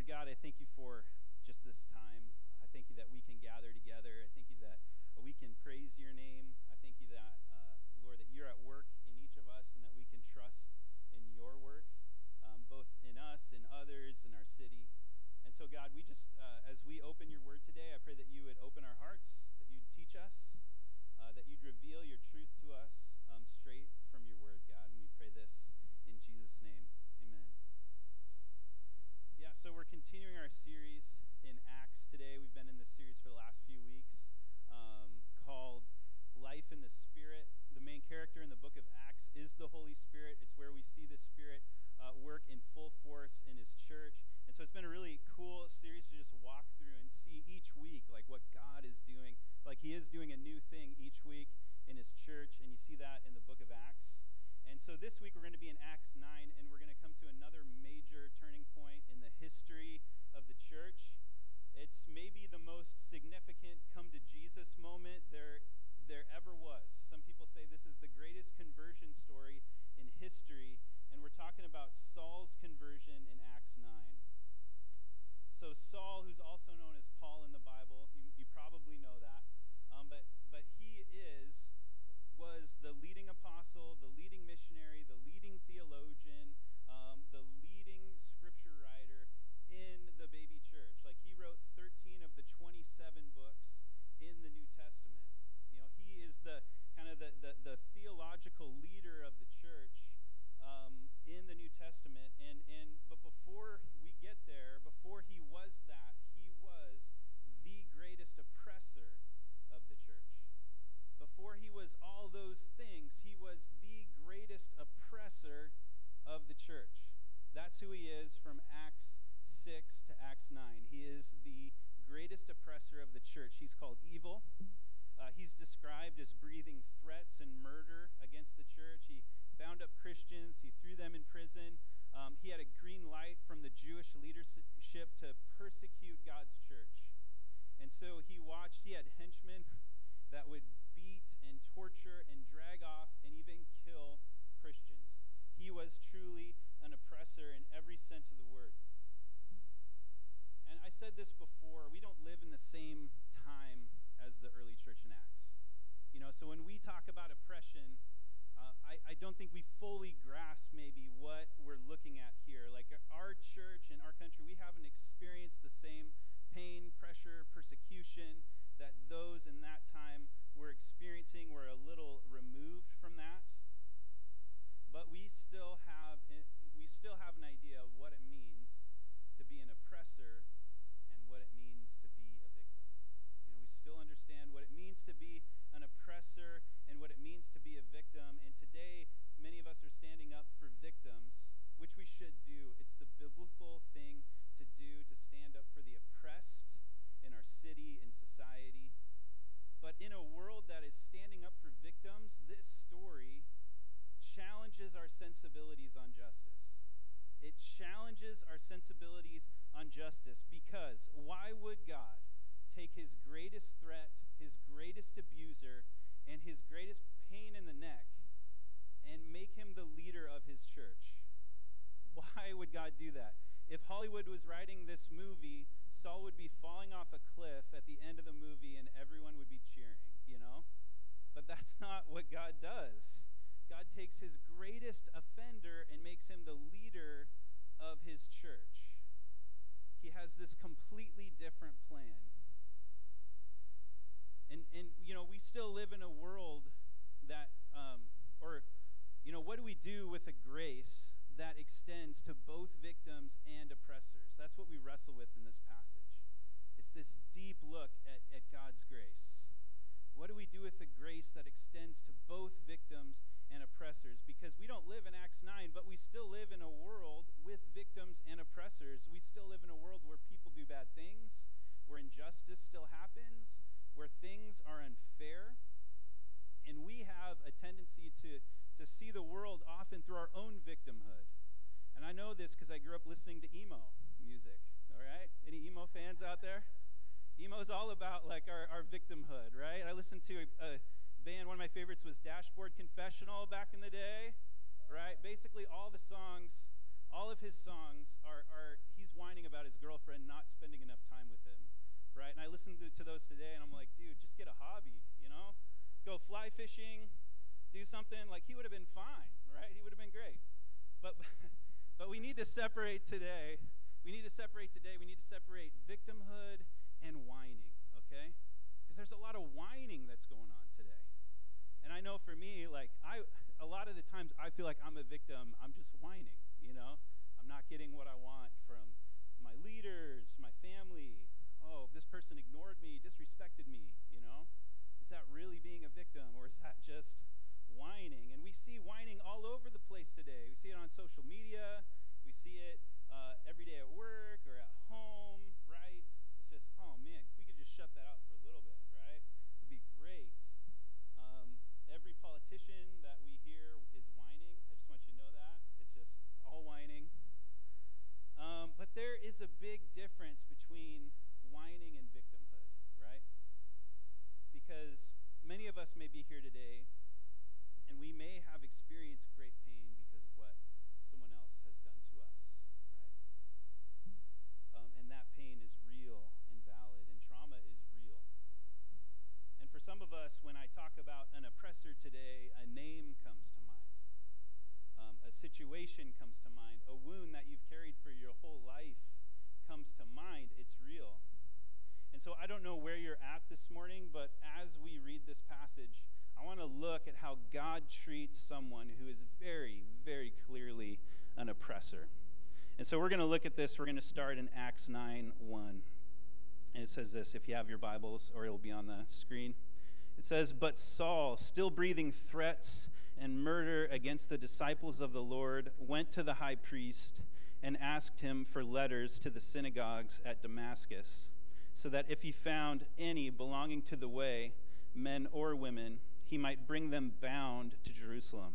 Lord God, I thank you for just this time. I thank you that we can gather together. I thank you that we can praise your name. I thank you that, uh, Lord, that you're at work in each of us and that we can trust in your work, um, both in us and others in our city. And so, God, we just, uh, as we open your word today, I pray that you would open our hearts, that you'd teach us, uh, that you'd reveal your truth to us um, straight from your word, God. And we pray this in Jesus' name. Amen. Yeah, so we're continuing our series in Acts today. We've been in this series for the last few weeks um, called Life in the Spirit. The main character in the book of Acts is the Holy Spirit. It's where we see the Spirit uh, work in full force in His church. And so it's been a really cool series to just walk through and see each week, like what God is doing. Like He is doing a new thing each week in His church. And you see that in the book of Acts. And so this week we're going to be in Acts 9, and we're going to come to another major turning point in the history of the church. It's maybe the most significant come to Jesus moment there, there ever was. Some people say this is the greatest conversion story in history, and we're talking about Saul's conversion in Acts 9. So, Saul, who's also known as Paul in the Bible, you, you probably know that, um, but, but he is was the leading apostle, the leading missionary, the leading theologian, um, the leading scripture writer in the baby church. Like he wrote 13 of the 27 books in the New Testament. You know, he is the kind of the, the, the theological leader of the church um, in the New Testament. And, and but before we get there, before he was that, he was the greatest oppressor of the church. Before he was all those things, he was the greatest oppressor of the church. Who he is from Acts 6 to Acts 9. He is the greatest oppressor of the church. He's called evil. Uh, he's described as breathing threats and murder against the church. He bound up Christians, he threw them in prison. Um, he had a green light from the Jewish leadership to persecute God's church. And so he watched, he had henchmen that would beat and torture and drag off and even kill Christians. He was truly an oppressor in every sense of the word. And I said this before we don't live in the same time as the early church in Acts. You know, so when we talk about oppression, uh, I, I don't think we fully grasp maybe what we're looking at here. Like our church and our country, we haven't experienced the same pain, pressure, persecution that those in that time were experiencing. We're a little removed from that. But we still have we still have an idea of what it means to be an oppressor and what it means to be a victim. You know, we still understand what it means to be an oppressor and what it means to be a victim. And today, many of us are standing up for victims, which we should do. It's the biblical thing to do to stand up for the oppressed in our city and society. But in a world that is standing up for victims, this story challenges our sensibilities on justice. It challenges our sensibilities on justice because why would God take his greatest threat, his greatest abuser, and his greatest pain in the neck and make him the leader of his church? Why would God do that? If Hollywood was writing this movie, Saul would be falling off a cliff at the end of the movie and everyone would be cheering, you know? But that's not what God does. God takes his greatest offender and makes him the leader of his church. He has this completely different plan. And, and you know, we still live in a world that, um, or, you know, what do we do with a grace that extends to both victims and oppressors. That's what we wrestle with in this passage. It's this deep look at, at God's grace. What do we do with the grace that extends to both victims and oppressors? Because we don't live in Acts 9, but we still live in a world with victims and oppressors. We still live in a world where people do bad things, where injustice still happens, where things are unfair. And we have a tendency to, to see the world often through our own victimhood. And I know this because I grew up listening to emo music, all right? Any emo fans out there? Emo is all about like our, our victimhood, right? I listened to a, a band, one of my favorites was Dashboard Confessional back in the day, right? Basically, all the songs, all of his songs are, are he's whining about his girlfriend not spending enough time with him, right? And I listened to, to those today, and I'm like, dude, just get a hobby, you know? Go fly fishing, do something. Like, he would have been fine, right? He would have been great. But, but we need to separate today. We need to separate today. We need to separate victimhood and whining, okay? Because there's a lot of whining that's going on today. And I know for me, like, I, a lot of the times I feel like I'm a victim. I'm just whining, you know? I'm not getting what I want from my leaders, my family, oh, this person ignored me, disrespected me, you know? Is that really being a victim or is that just whining? And we see whining all over the place today. We see it on social media, we see it uh, every day at work or at home, right? Just, oh man, if we could just shut that out for a little bit, right? It'd be great. Um, every politician that we hear is whining. I just want you to know that. It's just all whining. Um, but there is a big difference between whining and victimhood, right? Because many of us may be here today and we may have experienced great pain because of what someone else has done to us, right? Um, and that pain is real For some of us, when I talk about an oppressor today, a name comes to mind. Um, a situation comes to mind. A wound that you've carried for your whole life comes to mind. It's real. And so I don't know where you're at this morning, but as we read this passage, I want to look at how God treats someone who is very, very clearly an oppressor. And so we're going to look at this. We're going to start in Acts 9 1. And it says this if you have your Bibles, or it'll be on the screen. It says, But Saul, still breathing threats and murder against the disciples of the Lord, went to the high priest and asked him for letters to the synagogues at Damascus so that if he found any belonging to the way, men or women, he might bring them bound to Jerusalem.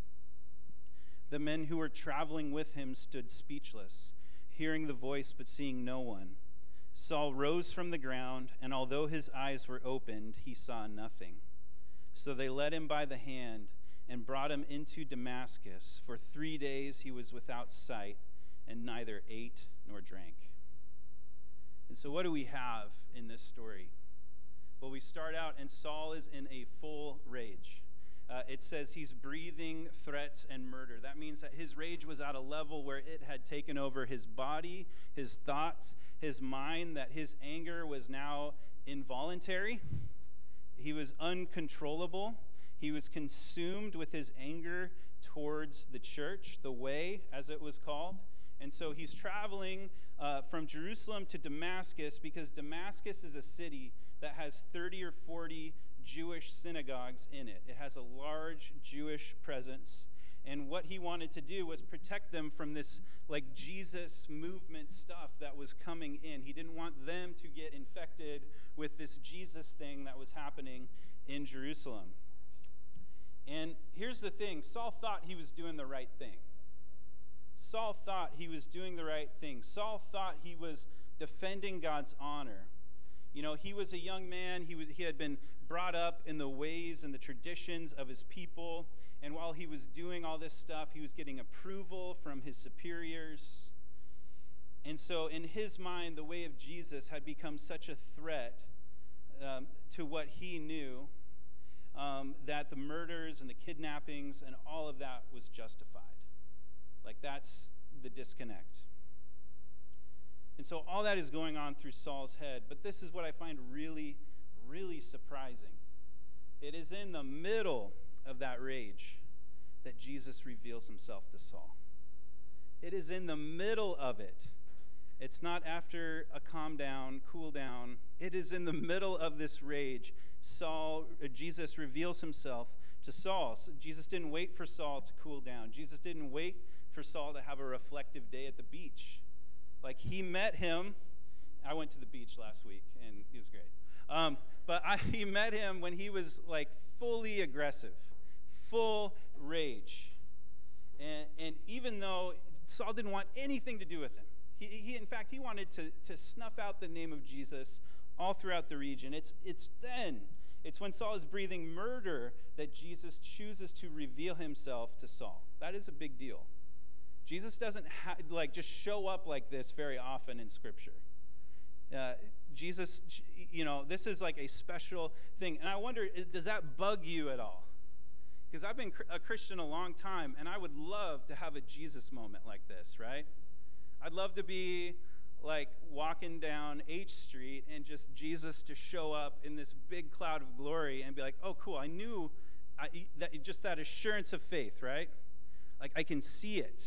The men who were traveling with him stood speechless, hearing the voice but seeing no one. Saul rose from the ground, and although his eyes were opened, he saw nothing. So they led him by the hand and brought him into Damascus. For three days he was without sight, and neither ate nor drank. And so, what do we have in this story? Well, we start out, and Saul is in a full rage. Uh, it says he's breathing threats and murder. That means that his rage was at a level where it had taken over his body, his thoughts, his mind, that his anger was now involuntary. He was uncontrollable. He was consumed with his anger towards the church, the way, as it was called. And so he's traveling uh, from Jerusalem to Damascus because Damascus is a city that has 30 or 40 Jewish synagogues in it. It has a large Jewish presence. And what he wanted to do was protect them from this like Jesus movement stuff that was coming in. He didn't want them to get infected with this Jesus thing that was happening in Jerusalem. And here's the thing Saul thought he was doing the right thing. Saul thought he was doing the right thing. Saul thought he was defending God's honor. You know, he was a young man. He, was, he had been brought up in the ways and the traditions of his people. And while he was doing all this stuff, he was getting approval from his superiors. And so, in his mind, the way of Jesus had become such a threat um, to what he knew um, that the murders and the kidnappings and all of that was justified. Like, that's the disconnect. And so all that is going on through Saul's head. But this is what I find really, really surprising. It is in the middle of that rage that Jesus reveals himself to Saul. It is in the middle of it. It's not after a calm down, cool down. It is in the middle of this rage. Saul, uh, Jesus reveals himself to Saul. Jesus didn't wait for Saul to cool down. Jesus didn't wait for Saul to have a reflective day at the beach. Like he met him I went to the beach last week, and it was great. Um, but I, he met him when he was like fully aggressive, full rage. And, and even though Saul didn't want anything to do with him, he, he in fact, he wanted to, to snuff out the name of Jesus all throughout the region. It's, it's then, it's when Saul is breathing murder that Jesus chooses to reveal himself to Saul. That is a big deal. Jesus doesn't ha- like just show up like this very often in Scripture. Uh, Jesus, you know, this is like a special thing. And I wonder, does that bug you at all? Because I've been a Christian a long time, and I would love to have a Jesus moment like this, right? I'd love to be like walking down H Street and just Jesus to show up in this big cloud of glory and be like, oh, cool, I knew I, that, just that assurance of faith, right? Like I can see it.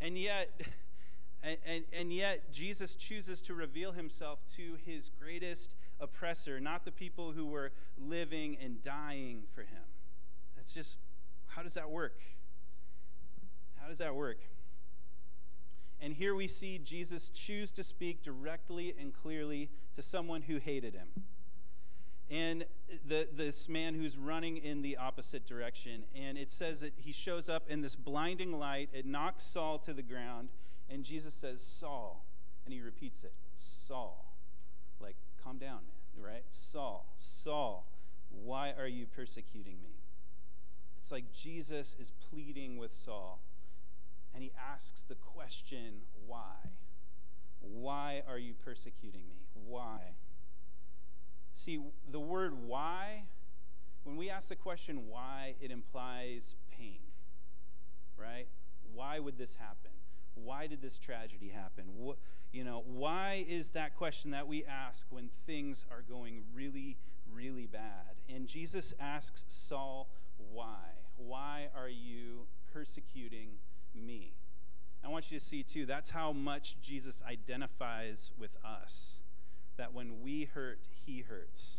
And yet, and, and, yet, Jesus chooses to reveal himself to his greatest oppressor, not the people who were living and dying for him. That's just, how does that work? How does that work? And here we see Jesus choose to speak directly and clearly to someone who hated him. And the, this man who's running in the opposite direction. And it says that he shows up in this blinding light. It knocks Saul to the ground. And Jesus says, Saul. And he repeats it Saul. Like, calm down, man, right? Saul, Saul, why are you persecuting me? It's like Jesus is pleading with Saul and he asks the question, why? Why are you persecuting me? Why? See, the word why, when we ask the question why, it implies pain, right? Why would this happen? Why did this tragedy happen? What, you know, why is that question that we ask when things are going really, really bad? And Jesus asks Saul, why? Why are you persecuting me. I want you to see, too, that's how much Jesus identifies with us. That when we hurt, he hurts.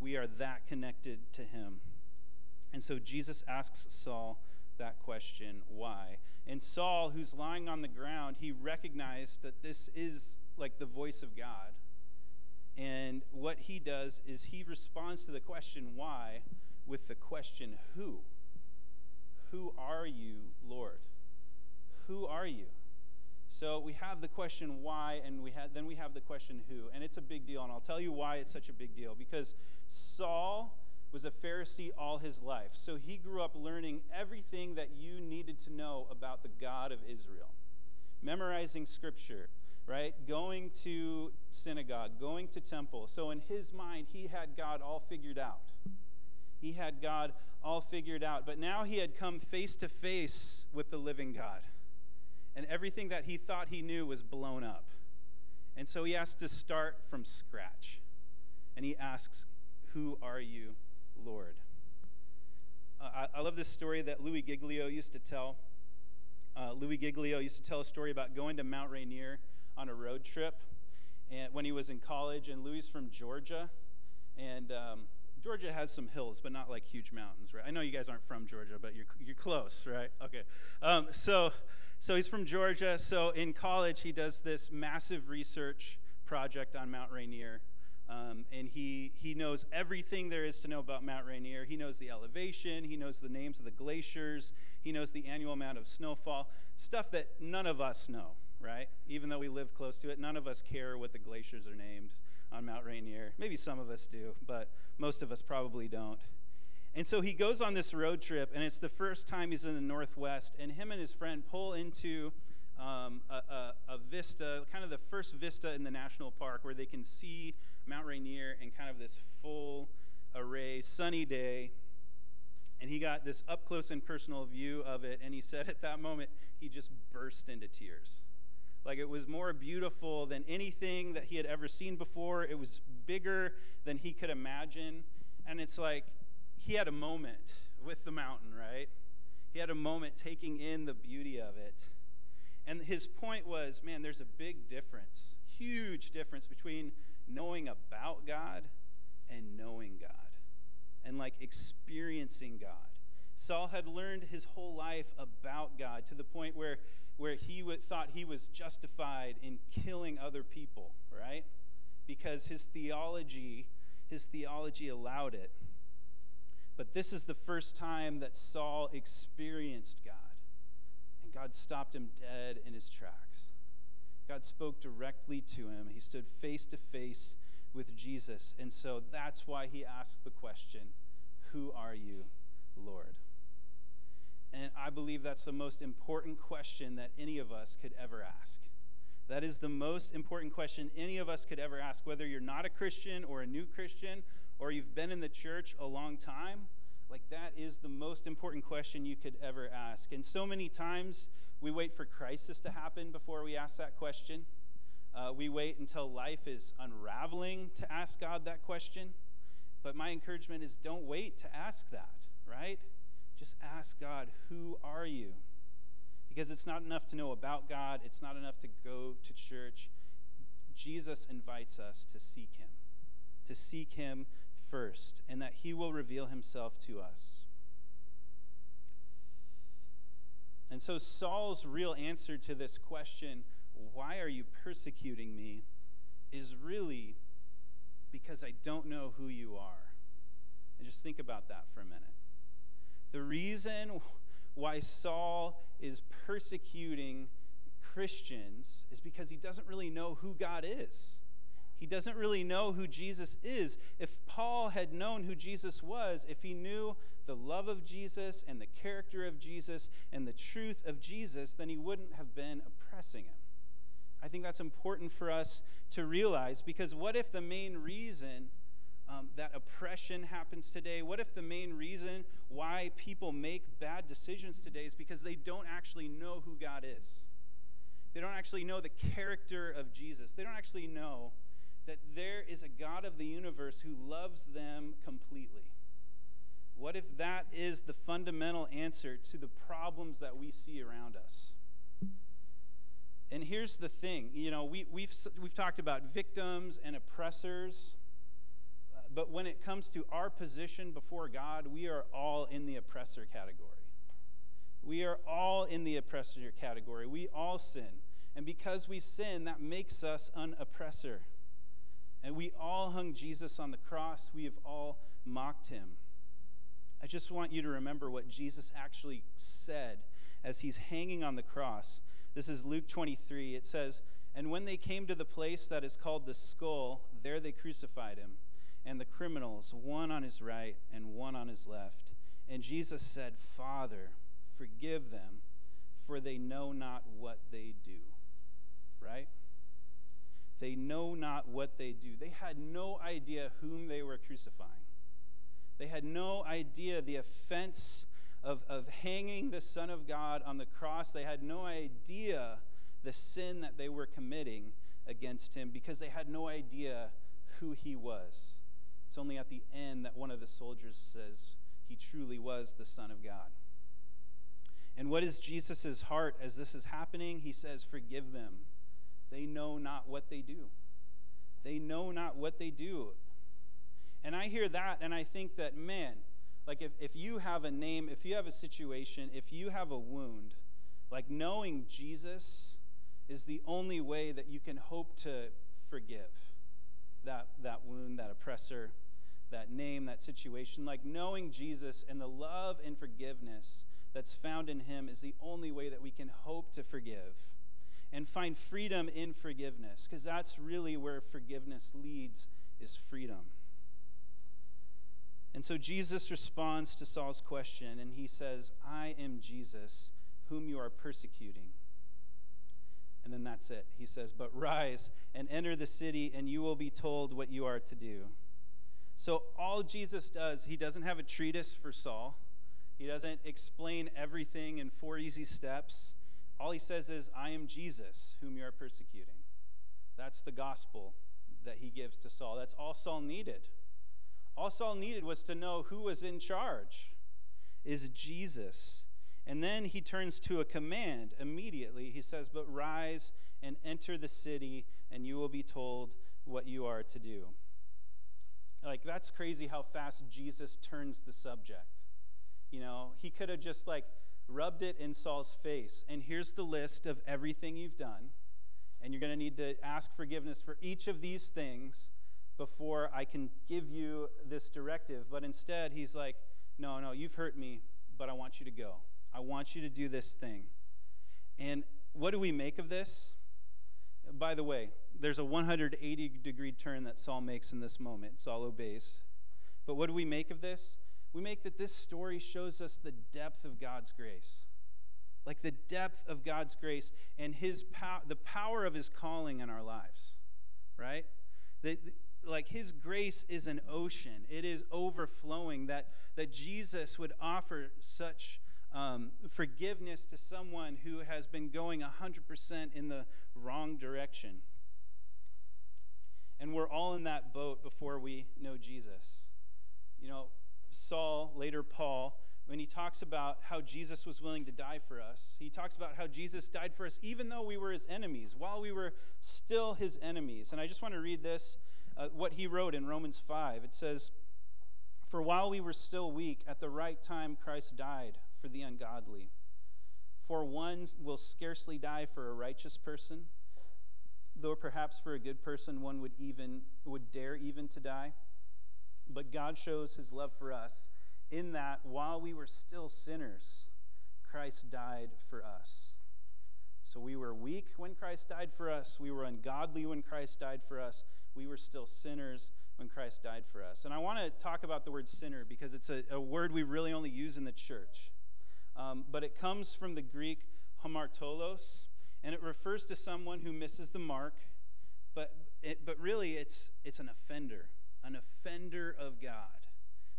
We are that connected to him. And so Jesus asks Saul that question, why? And Saul, who's lying on the ground, he recognized that this is like the voice of God. And what he does is he responds to the question, why, with the question, who? Who are you, Lord? Who are you? So we have the question why, and we have, then we have the question who. And it's a big deal. And I'll tell you why it's such a big deal. Because Saul was a Pharisee all his life. So he grew up learning everything that you needed to know about the God of Israel. Memorizing scripture, right? Going to synagogue, going to temple. So in his mind, he had God all figured out. He had God all figured out. But now he had come face to face with the living God and everything that he thought he knew was blown up. And so he has to start from scratch. And he asks, Who are you, Lord? Uh, I, I, love this story that Louis Giglio used to tell. Uh, Louis Giglio used to tell a story about going to Mount Rainier on a road trip and when he was in college. And Louis from Georgia. And um, Georgia has some hills, but not like huge mountains, right? I know you guys aren't from Georgia, but you're, you're close, right? Okay. Um, so so he's from Georgia. So in college, he does this massive research project on Mount Rainier. Um, and he, he knows everything there is to know about Mount Rainier. He knows the elevation, he knows the names of the glaciers, he knows the annual amount of snowfall, stuff that none of us know, right? Even though we live close to it, none of us care what the glaciers are named on Mount Rainier. Maybe some of us do, but most of us probably don't. And so he goes on this road trip, and it's the first time he's in the Northwest, and him and his friend pull into um, a, a, a, vista, kind of the first vista in the national park where they can see Mount Rainier in kind of this full array, sunny day. And he got this up close and personal view of it, and he said at that moment, he just burst into tears. Like it was more beautiful than anything that he had ever seen before. It was bigger than he could imagine. And it's like, he had a moment with the mountain, right? He had a moment taking in the beauty of it. And his point was man, there's a big difference, huge difference between knowing about God and knowing God and like experiencing God. Saul had learned his whole life about God to the point where, where he would, thought he was justified in killing other people, right? Because his theology, his theology allowed it. But this is the first time that Saul experienced God. And God stopped him dead in his tracks. God spoke directly to him. He stood face to face with Jesus. And so that's why he asked the question Who are you, Lord? And I believe that's the most important question that any of us could ever ask. That is the most important question any of us could ever ask, whether you're not a Christian or a new Christian or you've been in the church a long time. Like, that is the most important question you could ever ask. And so many times we wait for crisis to happen before we ask that question. Uh, we wait until life is unraveling to ask God that question. But my encouragement is don't wait to ask that, right? Just ask God, Who are you? Because it's not enough to know about God, it's not enough to go to church. Jesus invites us to seek Him, to seek Him first, and that He will reveal Himself to us. And so, Saul's real answer to this question, why are you persecuting me, is really because I don't know who you are. And just think about that for a minute. The reason why Saul is persecuting Christians is because he doesn't really know who God is. He doesn't really know who Jesus is. If Paul had known who Jesus was, if he knew the love of Jesus and the character of Jesus and the truth of Jesus, then he wouldn't have been oppressing him. I think that's important for us to realize because what if the main reason um, that oppression happens today? What if the main reason why people make bad decisions today is because they don't actually know who God is? They don't actually know the character of Jesus. They don't actually know that there is a God of the universe who loves them completely. What if that is the fundamental answer to the problems that we see around us? And here's the thing you know, we, we've, we've talked about victims and oppressors, uh, but when it comes to our position before God, we are all in the oppressor category. We are all in the oppressor category. We all sin. And because we sin, that makes us an oppressor. And we all hung Jesus on the cross. We have all mocked him. I just want you to remember what Jesus actually said as he's hanging on the cross. This is Luke 23. It says, And when they came to the place that is called the skull, there they crucified him, and the criminals, one on his right and one on his left. And Jesus said, Father, forgive them, for they know not what they do. Right? They know not what they do. They had no idea whom they were crucifying. They had no idea the offense of, of hanging the Son of God on the cross. They had no idea the sin that they were committing against him because they had no idea who he was. It's only at the end that one of the soldiers says he truly was the Son of God. And what is Jesus' heart as this is happening? He says, Forgive them they know not what they do. They know not what they do. And I hear that and I think that, man, like if, if you have a name, if you have a situation, if you have a wound, like knowing Jesus is the only way that you can hope to forgive that, that wound, that oppressor, that name, that situation. Like knowing Jesus and the love and forgiveness that's found in him is the only way that we can hope to forgive and find freedom in forgiveness because that's really where forgiveness leads is freedom. And so Jesus responds to Saul's question and he says, I am Jesus, whom you are persecuting. And then that's it. He says, But rise and enter the city, and you will be told what you are to do. So, all Jesus does, he doesn't have a treatise for Saul. He doesn't explain everything in four easy steps. All he says is, I am Jesus, whom you are persecuting. That's the gospel that he gives to Saul. That's all Saul needed. All Saul needed was to know who was in charge is Jesus. And then he turns to a command immediately. He says, But rise and enter the city, and you will be told what you are to do. Like, that's crazy how fast Jesus turns the subject. You know, he could have just like rubbed it in Saul's face. And here's the list of everything you've done. And you're going to need to ask forgiveness for each of these things before I can give you this directive. But instead, he's like, No, no, you've hurt me, but I want you to go. I want you to do this thing. And what do we make of this? By the way, there's a 180 degree turn that Saul makes in this moment. Saul obeys. But what do we make of this? We make that this story shows us the depth of God's grace. Like the depth of God's grace and his pow- the power of his calling in our lives, right? That, like his grace is an ocean it is overflowing that that jesus would offer such um, forgiveness to someone who has been going 100% in the wrong direction and we're all in that boat before we know jesus you know saul later paul when he talks about how jesus was willing to die for us he talks about how jesus died for us even though we were his enemies while we were still his enemies and i just want to read this uh, what he wrote in Romans 5. It says, For while we were still weak, at the right time Christ died for the ungodly. For one will scarcely die for a righteous person, though perhaps for a good person one would even would dare even to die. But God shows his love for us in that while we were still sinners, Christ died for us. So we were weak when Christ died for us. We were ungodly when Christ died for us we were still sinners when Christ died for us. And I want to talk about the word sinner because it's a, a word we really only use in the church. Um, but it comes from the Greek hamartolos, and it refers to someone who misses the mark, but, it, but really it's, it's an offender, an offender of God.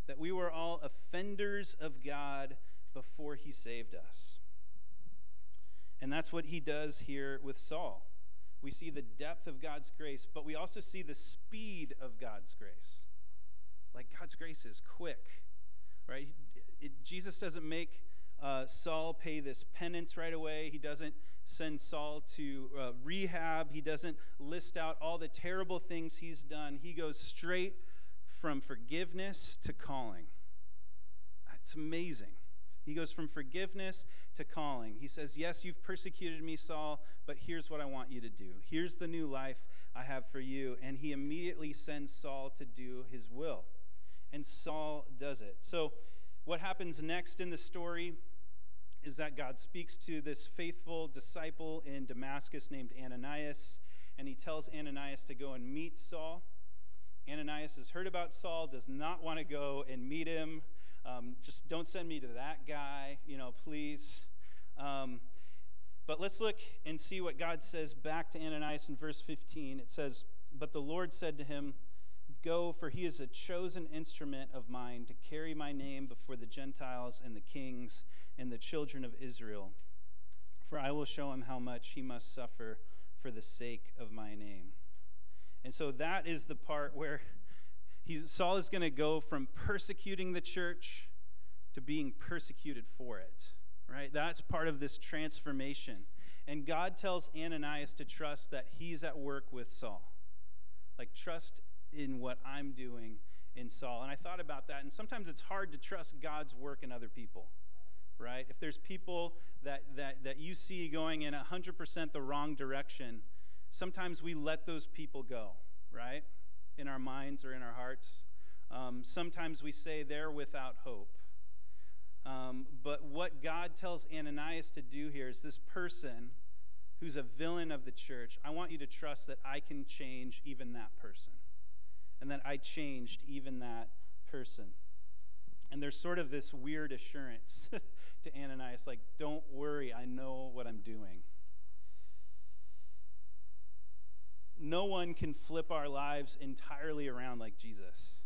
That we were all offenders of God before he saved us. And that's what he does here with Saul we see the depth of God's grace, but we also see the speed of God's grace. Like God's grace is quick, right? It, Jesus doesn't make uh, Saul pay this penance right away. He doesn't send Saul to uh, rehab. He doesn't list out all the terrible things he's done. He goes straight from forgiveness to calling. It's amazing. He goes from forgiveness to calling. He says, Yes, you've persecuted me, Saul, but here's what I want you to do. Here's the new life I have for you. And he immediately sends Saul to do his will. And Saul does it. So, what happens next in the story is that God speaks to this faithful disciple in Damascus named Ananias, and he tells Ananias to go and meet Saul. Ananias has heard about Saul, does not want to go and meet him. Um, just don't send me to that guy, you know, please. Um, but let's look and see what God says back to Ananias in verse 15. It says, But the Lord said to him, Go, for he is a chosen instrument of mine to carry my name before the Gentiles and the kings and the children of Israel. For I will show him how much he must suffer for the sake of my name. And so that is the part where he's, Saul is going to go from persecuting the church to being persecuted for it, right? That's part of this transformation. And God tells Ananias to trust that he's at work with Saul. Like, trust in what I'm doing in Saul. And I thought about that, and sometimes it's hard to trust God's work in other people, right? If there's people that, that, that you see going in 100% the wrong direction, sometimes we let those people go, right? in our minds or in our hearts. Um, sometimes we say they're without hope. Um, but what God tells Ananias to do here is this person who's a villain of the church, I want you to trust that I can change even that person. And that I changed even that person. And there's sort of this weird assurance to Ananias like, don't worry, I know what I'm doing. no one can flip our lives entirely around like Jesus.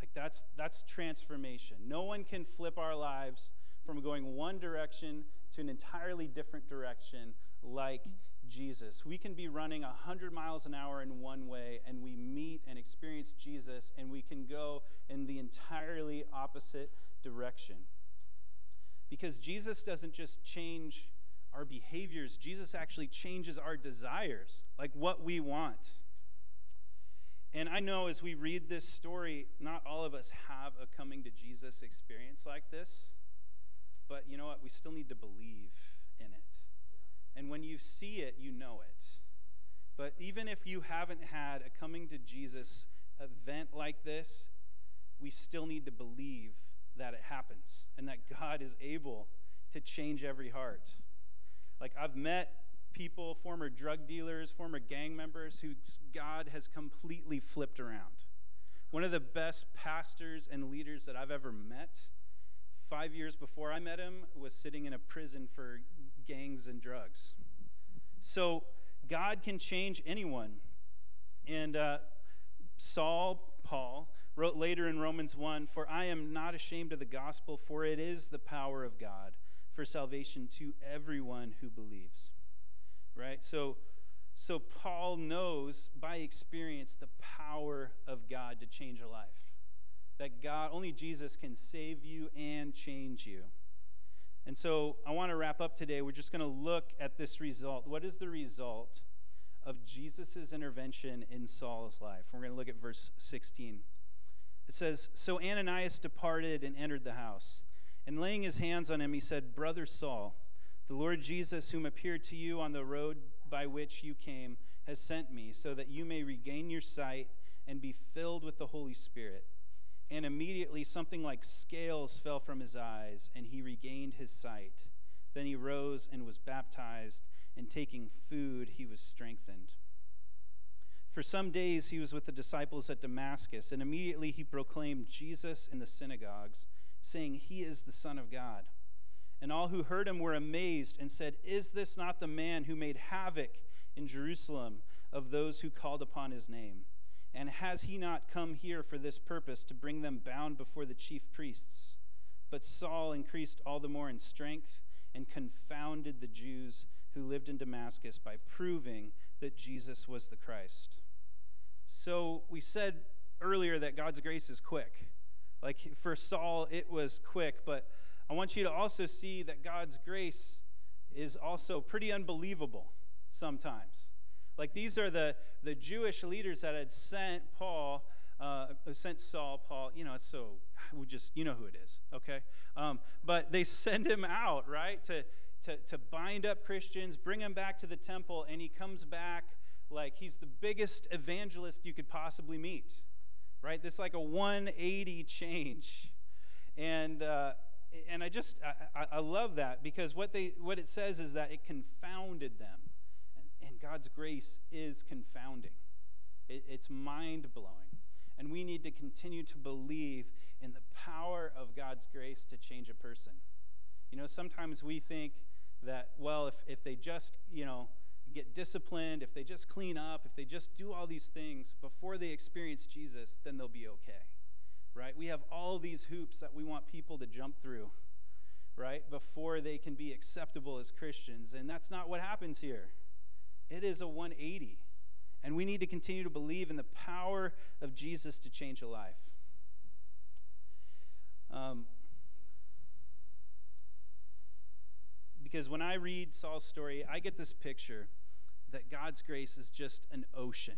Like that's that's transformation. No one can flip our lives from going one direction to an entirely different direction like Jesus. We can be running 100 miles an hour in one way and we meet and experience Jesus and we can go in the entirely opposite direction. Because Jesus doesn't just change our behaviors, Jesus actually changes our desires, like what we want. And I know as we read this story, not all of us have a coming to Jesus experience like this. but you know what? We still need to believe in it. And when you see it, you know it. But even if you haven't had a coming to Jesus event like this, we still need to believe that it happens and that God is able to change every heart. Like, I've met people, former drug dealers, former gang members, who God has completely flipped around. One of the best pastors and leaders that I've ever met, five years before I met him, was sitting in a prison for gangs and drugs. So, God can change anyone. And uh, Saul, Paul, wrote later in Romans 1 For I am not ashamed of the gospel, for it is the power of God for salvation to everyone who believes. Right? So, so Paul knows by experience the power of God to change a life. That God, only Jesus can save you and change you. And so I want to wrap up today. We're just going to look at this result. What is the result of Jesus' intervention in Saul's life? We're going to look at verse 16. It says So Ananias departed and entered the house. And laying his hands on him, he said, Brother Saul, the Lord Jesus, whom appeared to you on the road by which you came, has sent me, so that you may regain your sight and be filled with the Holy Spirit. And immediately something like scales fell from his eyes, and he regained his sight. Then he rose and was baptized, and taking food, he was strengthened. For some days he was with the disciples at Damascus, and immediately he proclaimed Jesus in the synagogues, saying, He is the Son of God. And all who heard him were amazed and said, Is this not the man who made havoc in Jerusalem of those who called upon his name? And has he not come here for this purpose, to bring them bound before the chief priests? But Saul increased all the more in strength and confounded the Jews who lived in Damascus by proving that Jesus was the Christ. So we said earlier that God's grace is quick. Like for Saul, it was quick, but I want you to also see that God's grace is also pretty unbelievable sometimes. Like these are the, the Jewish leaders that had sent Paul, uh, sent Saul, Paul, you know, so, we just, you know who it is, okay? Um, but they send him out, right, to, to, to bind up Christians, bring them back to the temple, and he comes back like he's the biggest evangelist you could possibly meet, right? This like a 180 change. And, uh, and I just, I, I love that because what, they, what it says is that it confounded them God's grace is confounding, it, it's mind blowing. And we need to continue to believe in the power of God's grace to change a person. You know, sometimes we think that, well, if, if they just, you know, get disciplined, if they just clean up, if they just do all these things before they experience Jesus, then they'll be okay. Right? We have all these hoops that we want people to jump through, right? Before they can be acceptable as Christians. And that's not what happens here. It is a 180. And we need to continue to believe in the power of Jesus to change a life. Um, because when I read Saul's story, I get this picture that God's grace is just an ocean.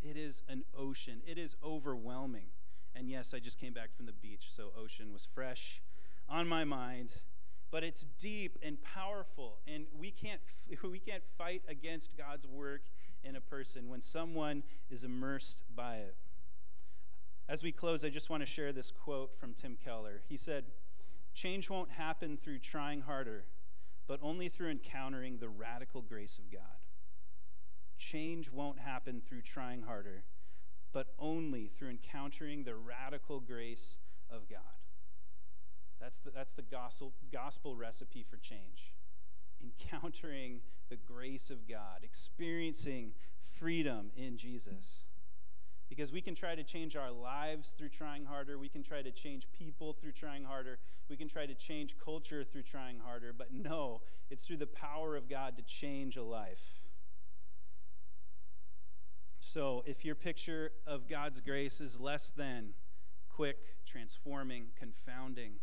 It is an ocean, it is overwhelming. And yes, I just came back from the beach, so ocean was fresh on my mind but it's deep and powerful and we can't we can't fight against God's work in a person when someone is immersed by it. As we close, I just want to share this quote from Tim Keller. He said, "Change won't happen through trying harder, but only through encountering the radical grace of God. Change won't happen through trying harder, but only through encountering the radical grace of God." That's the, that's the gospel, gospel recipe for change. Encountering the grace of God, experiencing freedom in Jesus. Because we can try to change our lives through trying harder. We can try to change people through trying harder. We can try to change culture through trying harder. But no, it's through the power of God to change a life. So if your picture of God's grace is less than quick, transforming, confounding,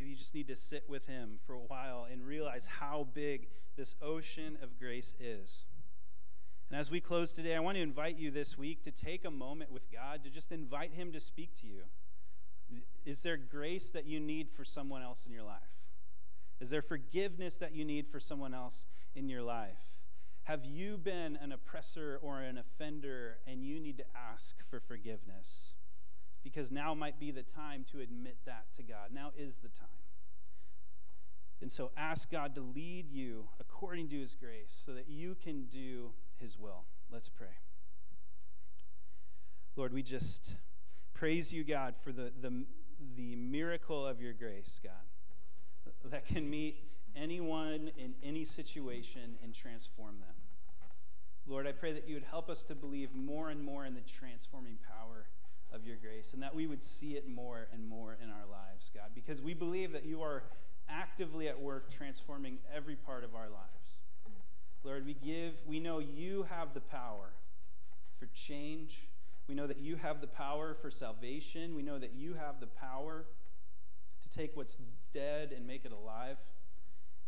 Maybe you just need to sit with Him for a while and realize how big this ocean of grace is. And as we close today, I want to invite you this week to take a moment with God to just invite Him to speak to you. Is there grace that you need for someone else in your life? Is there forgiveness that you need for someone else in your life? Have you been an oppressor or an offender and you need to ask for forgiveness? Because now might be the time to admit that to God. Now is the time. And so ask God to lead you according to his grace so that you can do his will. Let's pray. Lord, we just praise you, God, for the, the, the miracle of your grace, God, that can meet anyone in any situation and transform them. Lord, I pray that you would help us to believe more and more in the transforming power of your grace and that we would see it more and more in our lives, God, because we believe that you are actively at work transforming every part of our lives. Lord, we give, we know you have the power for change. We know that you have the power for salvation. We know that you have the power to take what's dead and make it alive.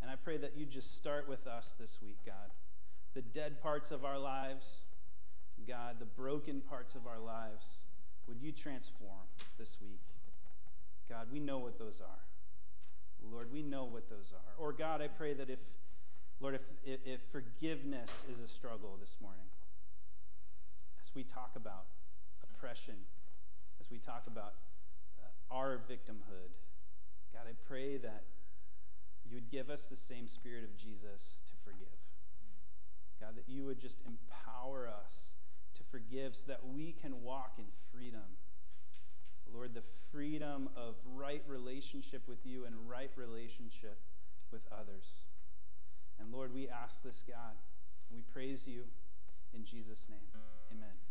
And I pray that you just start with us this week, God. The dead parts of our lives, God, the broken parts of our lives, would you transform this week? God, we know what those are. Lord, we know what those are. Or God, I pray that if, Lord, if, if, forgiveness is a struggle this morning, as we talk about oppression, as we talk about uh, our victimhood, God, I pray that you would give us the same spirit of Jesus to forgive. God, that you would just empower us forgive so that we can walk in freedom Lord, the freedom of right relationship with you and right relationship with others. And Lord, we ask this, God. We praise you in Jesus' name. Amen.